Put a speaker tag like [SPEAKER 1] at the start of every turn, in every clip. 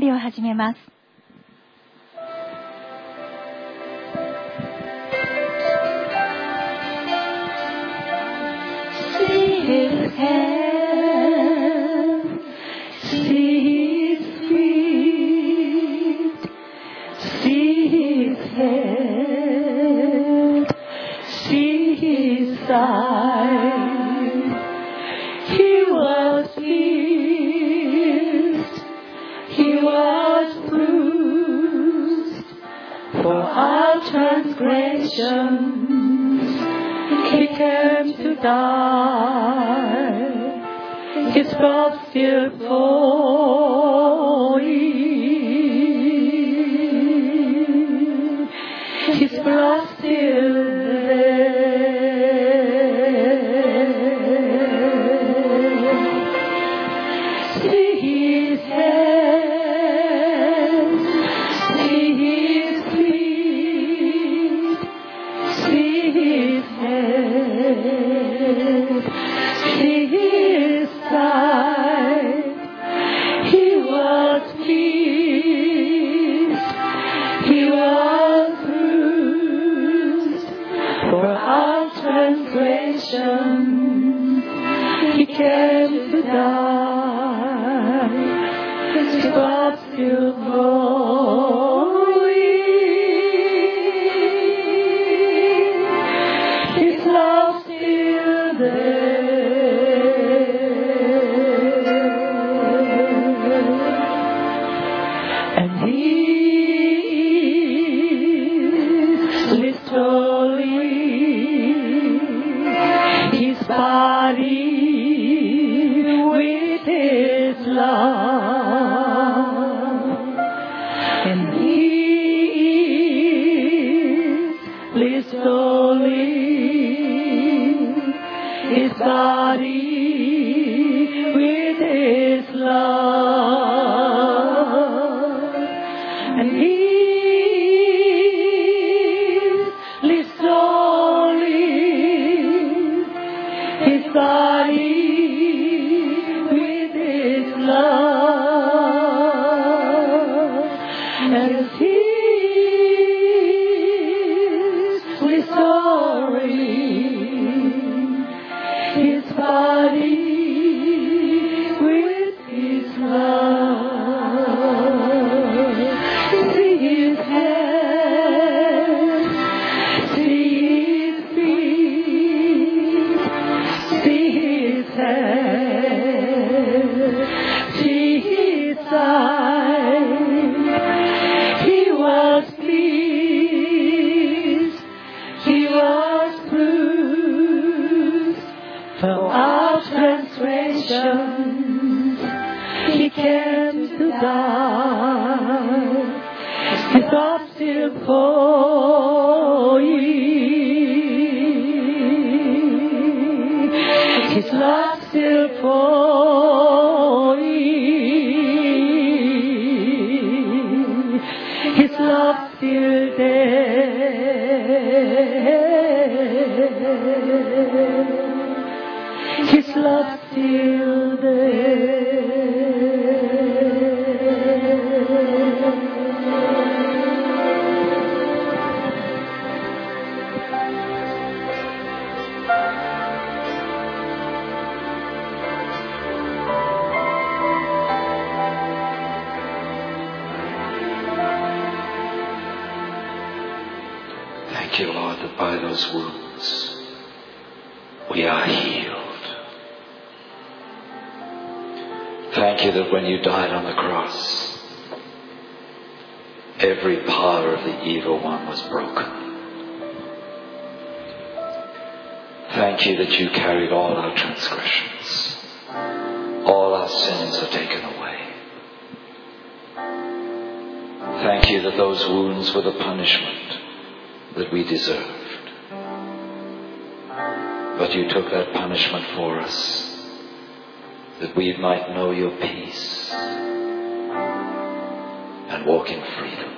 [SPEAKER 1] 備を始めます。He came to die. His blood still salvation. He came to die. It's God's good
[SPEAKER 2] Thank you that when you died on the cross, every power of the evil one was broken. Thank you that you carried all our transgressions. All our sins are taken away. Thank you that those wounds were the punishment that we deserved. But you took that punishment for us that we might know your peace and walk in freedom.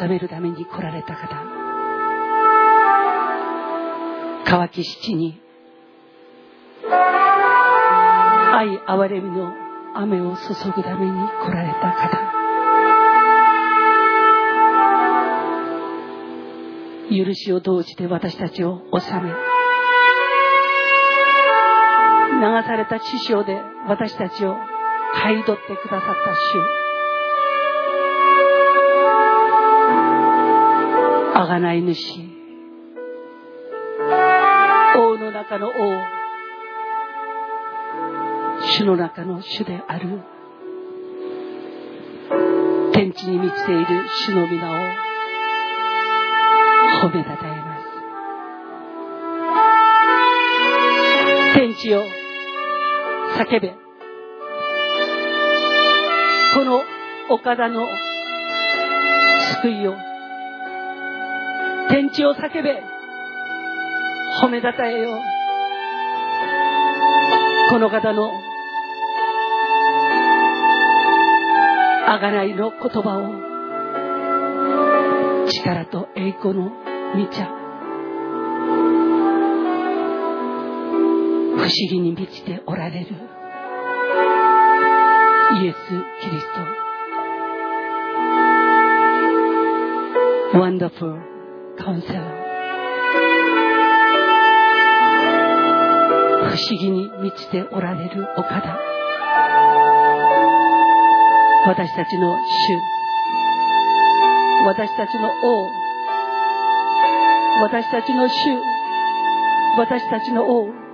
[SPEAKER 1] 治めるために来られた方。乾き七に愛憐れみの雨を注ぐために来られた方。許しを同時で私たちを治め流された師匠で私たちを買い取ってくださった主。あがない主。王の中の王。主の中の主である。天地に満ちている主の皆を。褒めたたえます。天地を叫べ。この岡田の救いを。天地を叫べ。褒めたたえよこの方のあがないの言葉を。力と栄光の御茶。不思議に満ちておられる。イエス・キリスト。Wonderful. 感謝不思議に満ちておられるお方。私たちの主。私たちの王。私たちの主。私たちの王。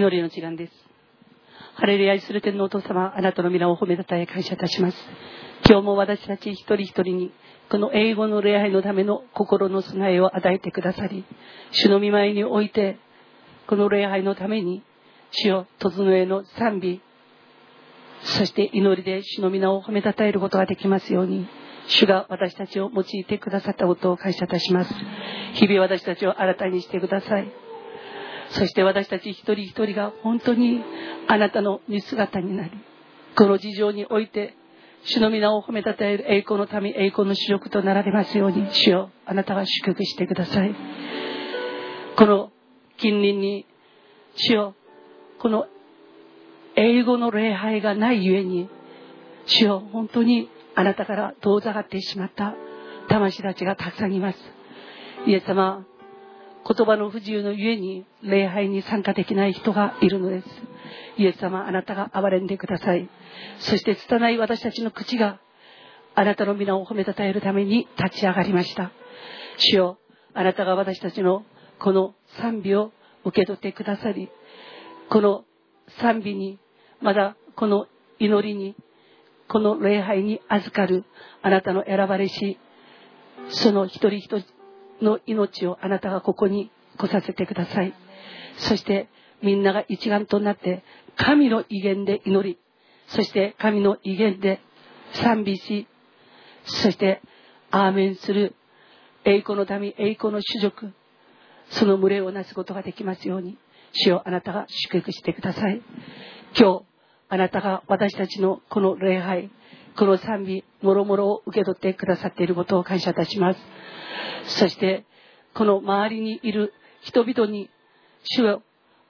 [SPEAKER 1] 祈りの時間です。ハレルヤ愛する天のお父様、あなたの皆を褒めたたえ感謝いたします。今日も私たち一人一人に、この英語の礼拝のための心の備えを与えてくださり、主の御前において、この礼拝のために、主よ、突のへの賛美、そして祈りで主の皆を褒めたたえることができますように、主が私たちを用いてくださったことを感謝いたします。日々私たちを新たにしてください。そして私たち一人一人が本当にあなたの見姿になり、この事情において、主の皆を褒めたたえる栄光のため、栄光の主力となられますように、主よ、あなたが祝福してください。この近隣に、主よ、この英語の礼拝がないゆえに、主よ、本当にあなたから遠ざかってしまった魂たちがたくさんいます。イエス様、言葉の不自由のゆえに礼拝に参加できない人がいるのです。イエス様、あなたが憐れんでください。そして拙い私たちの口があなたの皆を褒めたたえるために立ち上がりました。主よ、あなたが私たちのこの賛美を受け取ってくださり、この賛美に、まだこの祈りに、この礼拝に預かるあなたの選ばれし、その一人一人の命をあなたがここに来させてください。そしてみんなが一丸となって神の威厳で祈り、そして神の威厳で賛美しそしてアーメンする栄光の民栄光の種族その群れをなすことができますように主よあなたが祝福してください今日あなたが私たちのこの礼拝この賛美もろもろを受け取ってくださっていることを感謝いたします。そしてこの周りにいる人々に主よ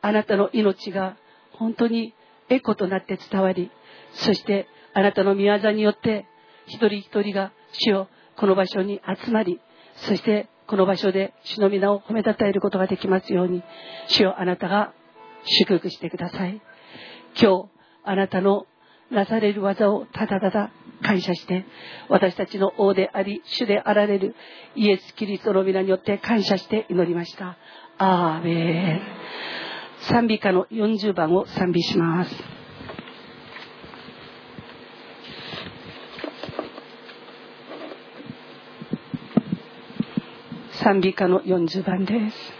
[SPEAKER 1] あなたの命が本当にエコとなって伝わりそしてあなたの御業によって一人一人が主をこの場所に集まりそしてこの場所で主の皆を褒めたたえることができますように主よあなたが祝福してください。今日あなたのなされる技をただただ感謝して私たちの王であり主であられるイエス・キリストの皆によって感謝して祈りました。アーメン。賛美歌の40番を賛美します。賛美歌の40番です。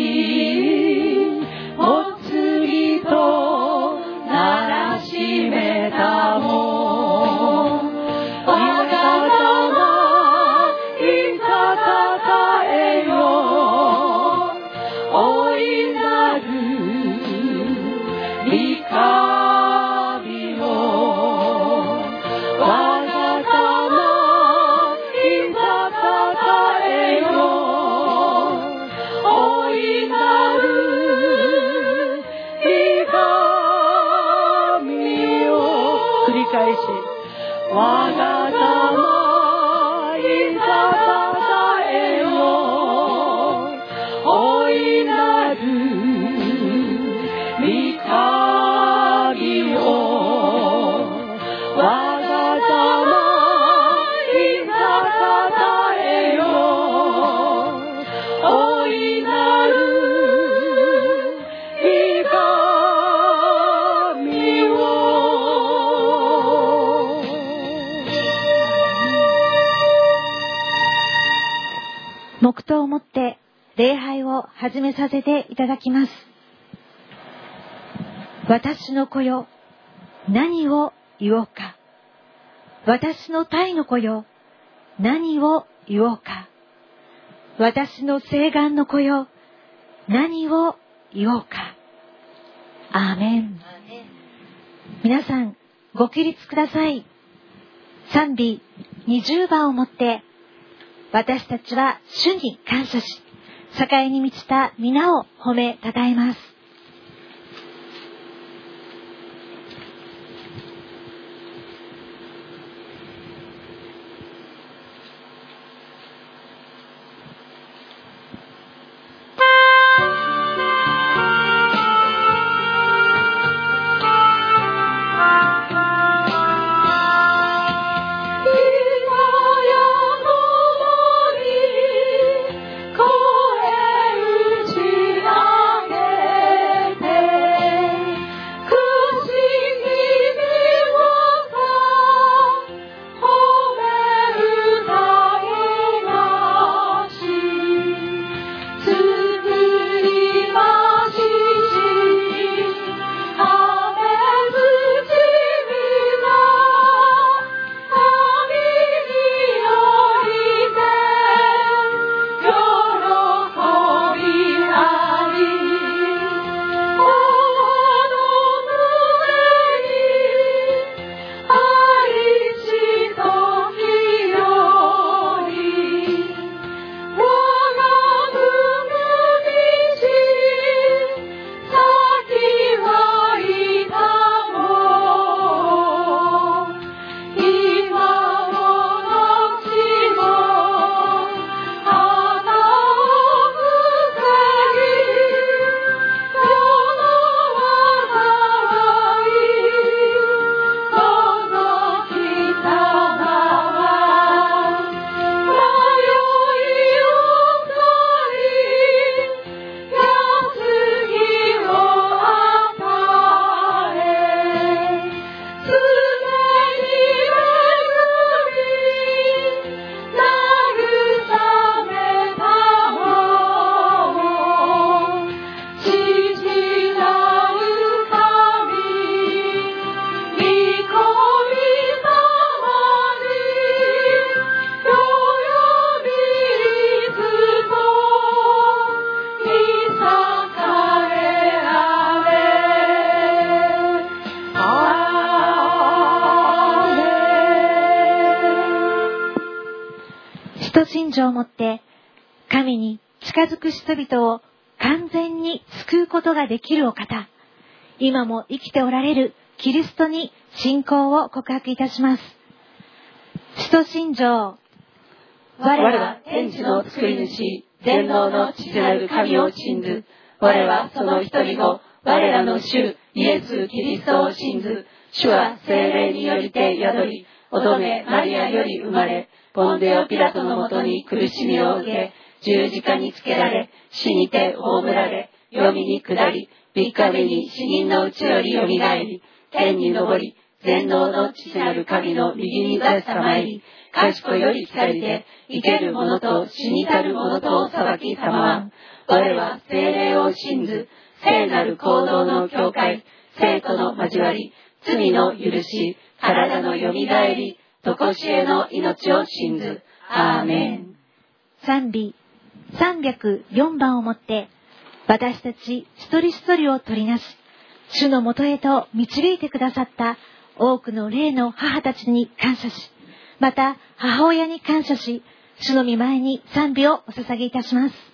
[SPEAKER 1] 黙祷をもって礼拝を始めさせていただきます。私の子よ何を言おうか。私の体の子よ何を言おうか。私の聖願の子よ何を言おうか。アーメン。皆さんご起立ください。賛美20番をもって私たちは主に感謝し栄に満ちた皆を褒めたたえます。
[SPEAKER 3] を持って神に近づく、人々を完全に救う
[SPEAKER 1] ことができるお方、今も生きておられるキリストに信仰を告白いたします。使徒信条。
[SPEAKER 3] 我は天地の作り主、全能の父なる神を信ず。我はその一人の我らの主、イエス・キリストを信ず。主は精霊によりて宿り、乙女マリアより生まれ、ポンデオ・ピラトのもとに苦しみを受け、十字架につけられ、死にて葬られ、読みに下り、三日目に死人のうちより蘇り、天に昇り、全能の父なる神の右に座さまり、賢より光で、生ける者と死にたる者とを裁き様は、我は精霊を信ず、聖なる行動の境界、生徒の交わり、罪の許し、体の蘇り、とこしえの命を信ず。アーメン。
[SPEAKER 1] 賛美304番をもって、私たち一人一人を取りなし、主のもとへと導いてくださった多くの霊の母たちに感謝し、また母親に感謝し、主の御前に賛美をお捧げいたします。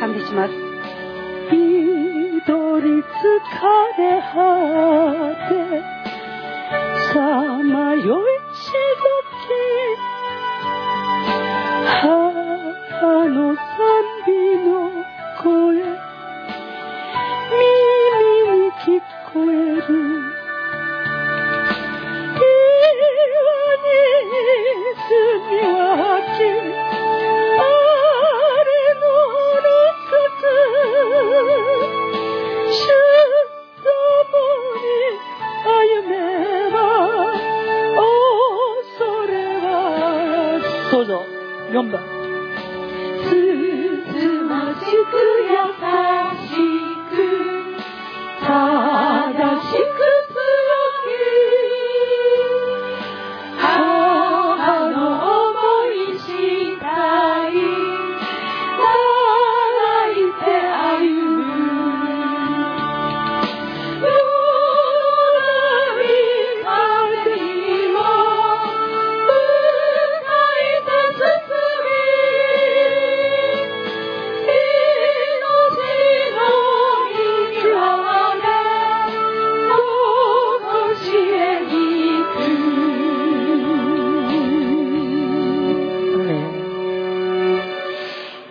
[SPEAKER 1] 賛美します。一人疲れ果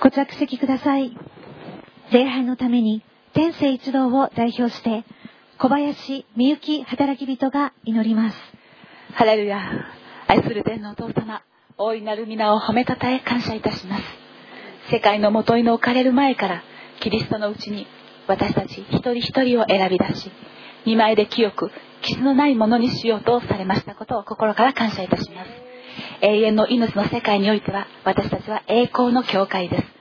[SPEAKER 3] ご着席ください。礼拝のために天聖一同を代表して小林みゆき働き人が祈ります。
[SPEAKER 4] ハレルヤ愛する天のお父様大いなる皆を褒めたたえ感謝いたします世界の元に置かれる前からキリストのうちに私たち一人一人を選び出し見舞いで清く傷のないものにしようとされましたことを心から感謝いたします永遠の命の世界においては私たちは栄光の教会です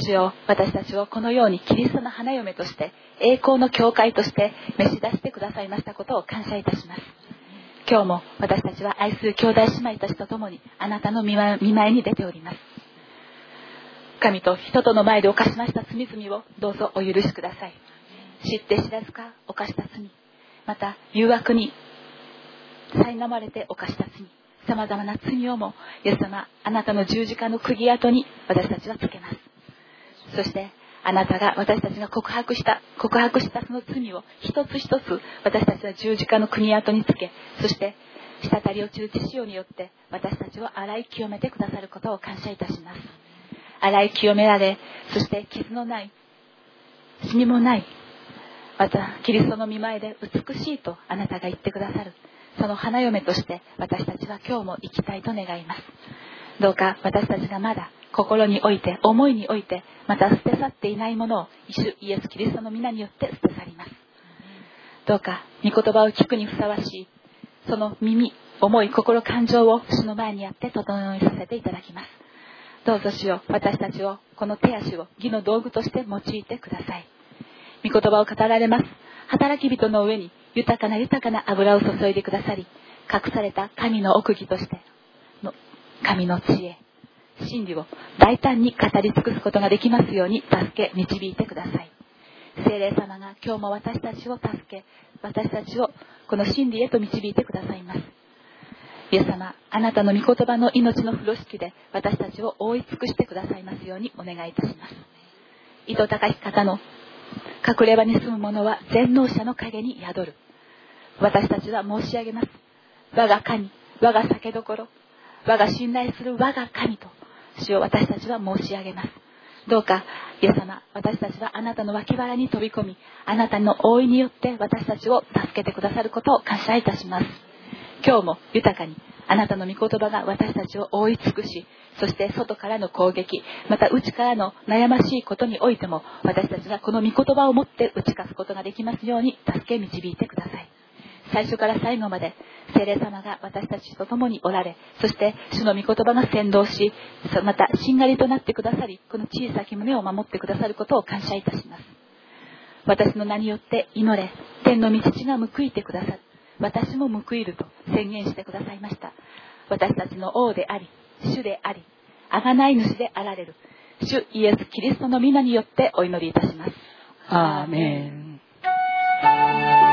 [SPEAKER 4] 主よ私たちをこのようにキリストの花嫁として栄光の教会として召し出してくださいましたことを感謝いたします。今日も私たちは愛する兄弟姉妹たちと共にあなたの見舞いに出ております。神と人との前で犯しました罪々をどうぞお許しください。知って知らずか犯した罪。また誘惑に苛まれて犯した罪。さまざまな罪をもイエス様あなたの十字架の釘跡に私たちはつけます。そしてあなたが私たちが告白した告白したその罪を一つ一つ私たちは十字架の国跡につけそして滴り落ちる血潮によって私たちを洗い清めてくださることを感謝いたします。洗い清められそして傷のない死にもないまたキリストの見前で美しいとあなたが言ってくださるその花嫁として私たちは今日も生きたいと願います。どうか私たちがまだ心において思いにおいてまた捨て去っていないものを主イエス・キリストの皆によって捨て去ります。どうか御言葉を聞くにふさわしいその耳思い心感情を主の前にあって整えさせていただきます。どうぞ主よ私たちをこの手足を義の道具として用いてください。御言葉を語られます。働き人の上に豊かな豊かな油を注いでくださり隠された神の奥義として神の知恵。真理を大胆に語り尽くすことができますように助け導いてください。聖霊様が今日も私たちを助け私たちをこの真理へと導いてくださいます。イエス様あなたの御言葉の命の風呂敷で私たちを覆い尽くしてくださいますようにお願いいたします。糸高き方の隠れ場に住む者は全能者の陰に宿る。私たちは申し上げます。我が神我が酒どころ。我が信頼する我が神と主を私たちは申し上げます。どうかイエス様私たちはあなたの脇腹に飛び込みあなたの覆いによって私たちを助けてくださることを感謝いたします。今日も豊かにあなたの御言葉が私たちを覆い尽くしそして外からの攻撃また内からの悩ましいことにおいても私たちがこの御言葉を持って打ち勝つことができますように助け導いてください。最初から最後まで聖霊様が私たちと共におられそして主の御言葉が先導しまたしんがりとなってくださりこの小さき胸を守ってくださることを感謝いたします。私の名によって祈れ天の御父が報いてくださる。私も報いると宣言してくださいました。私たちの王であり主であり贖い主であられる主イエス・キリストの皆によってお祈りいたします。
[SPEAKER 1] アーメン。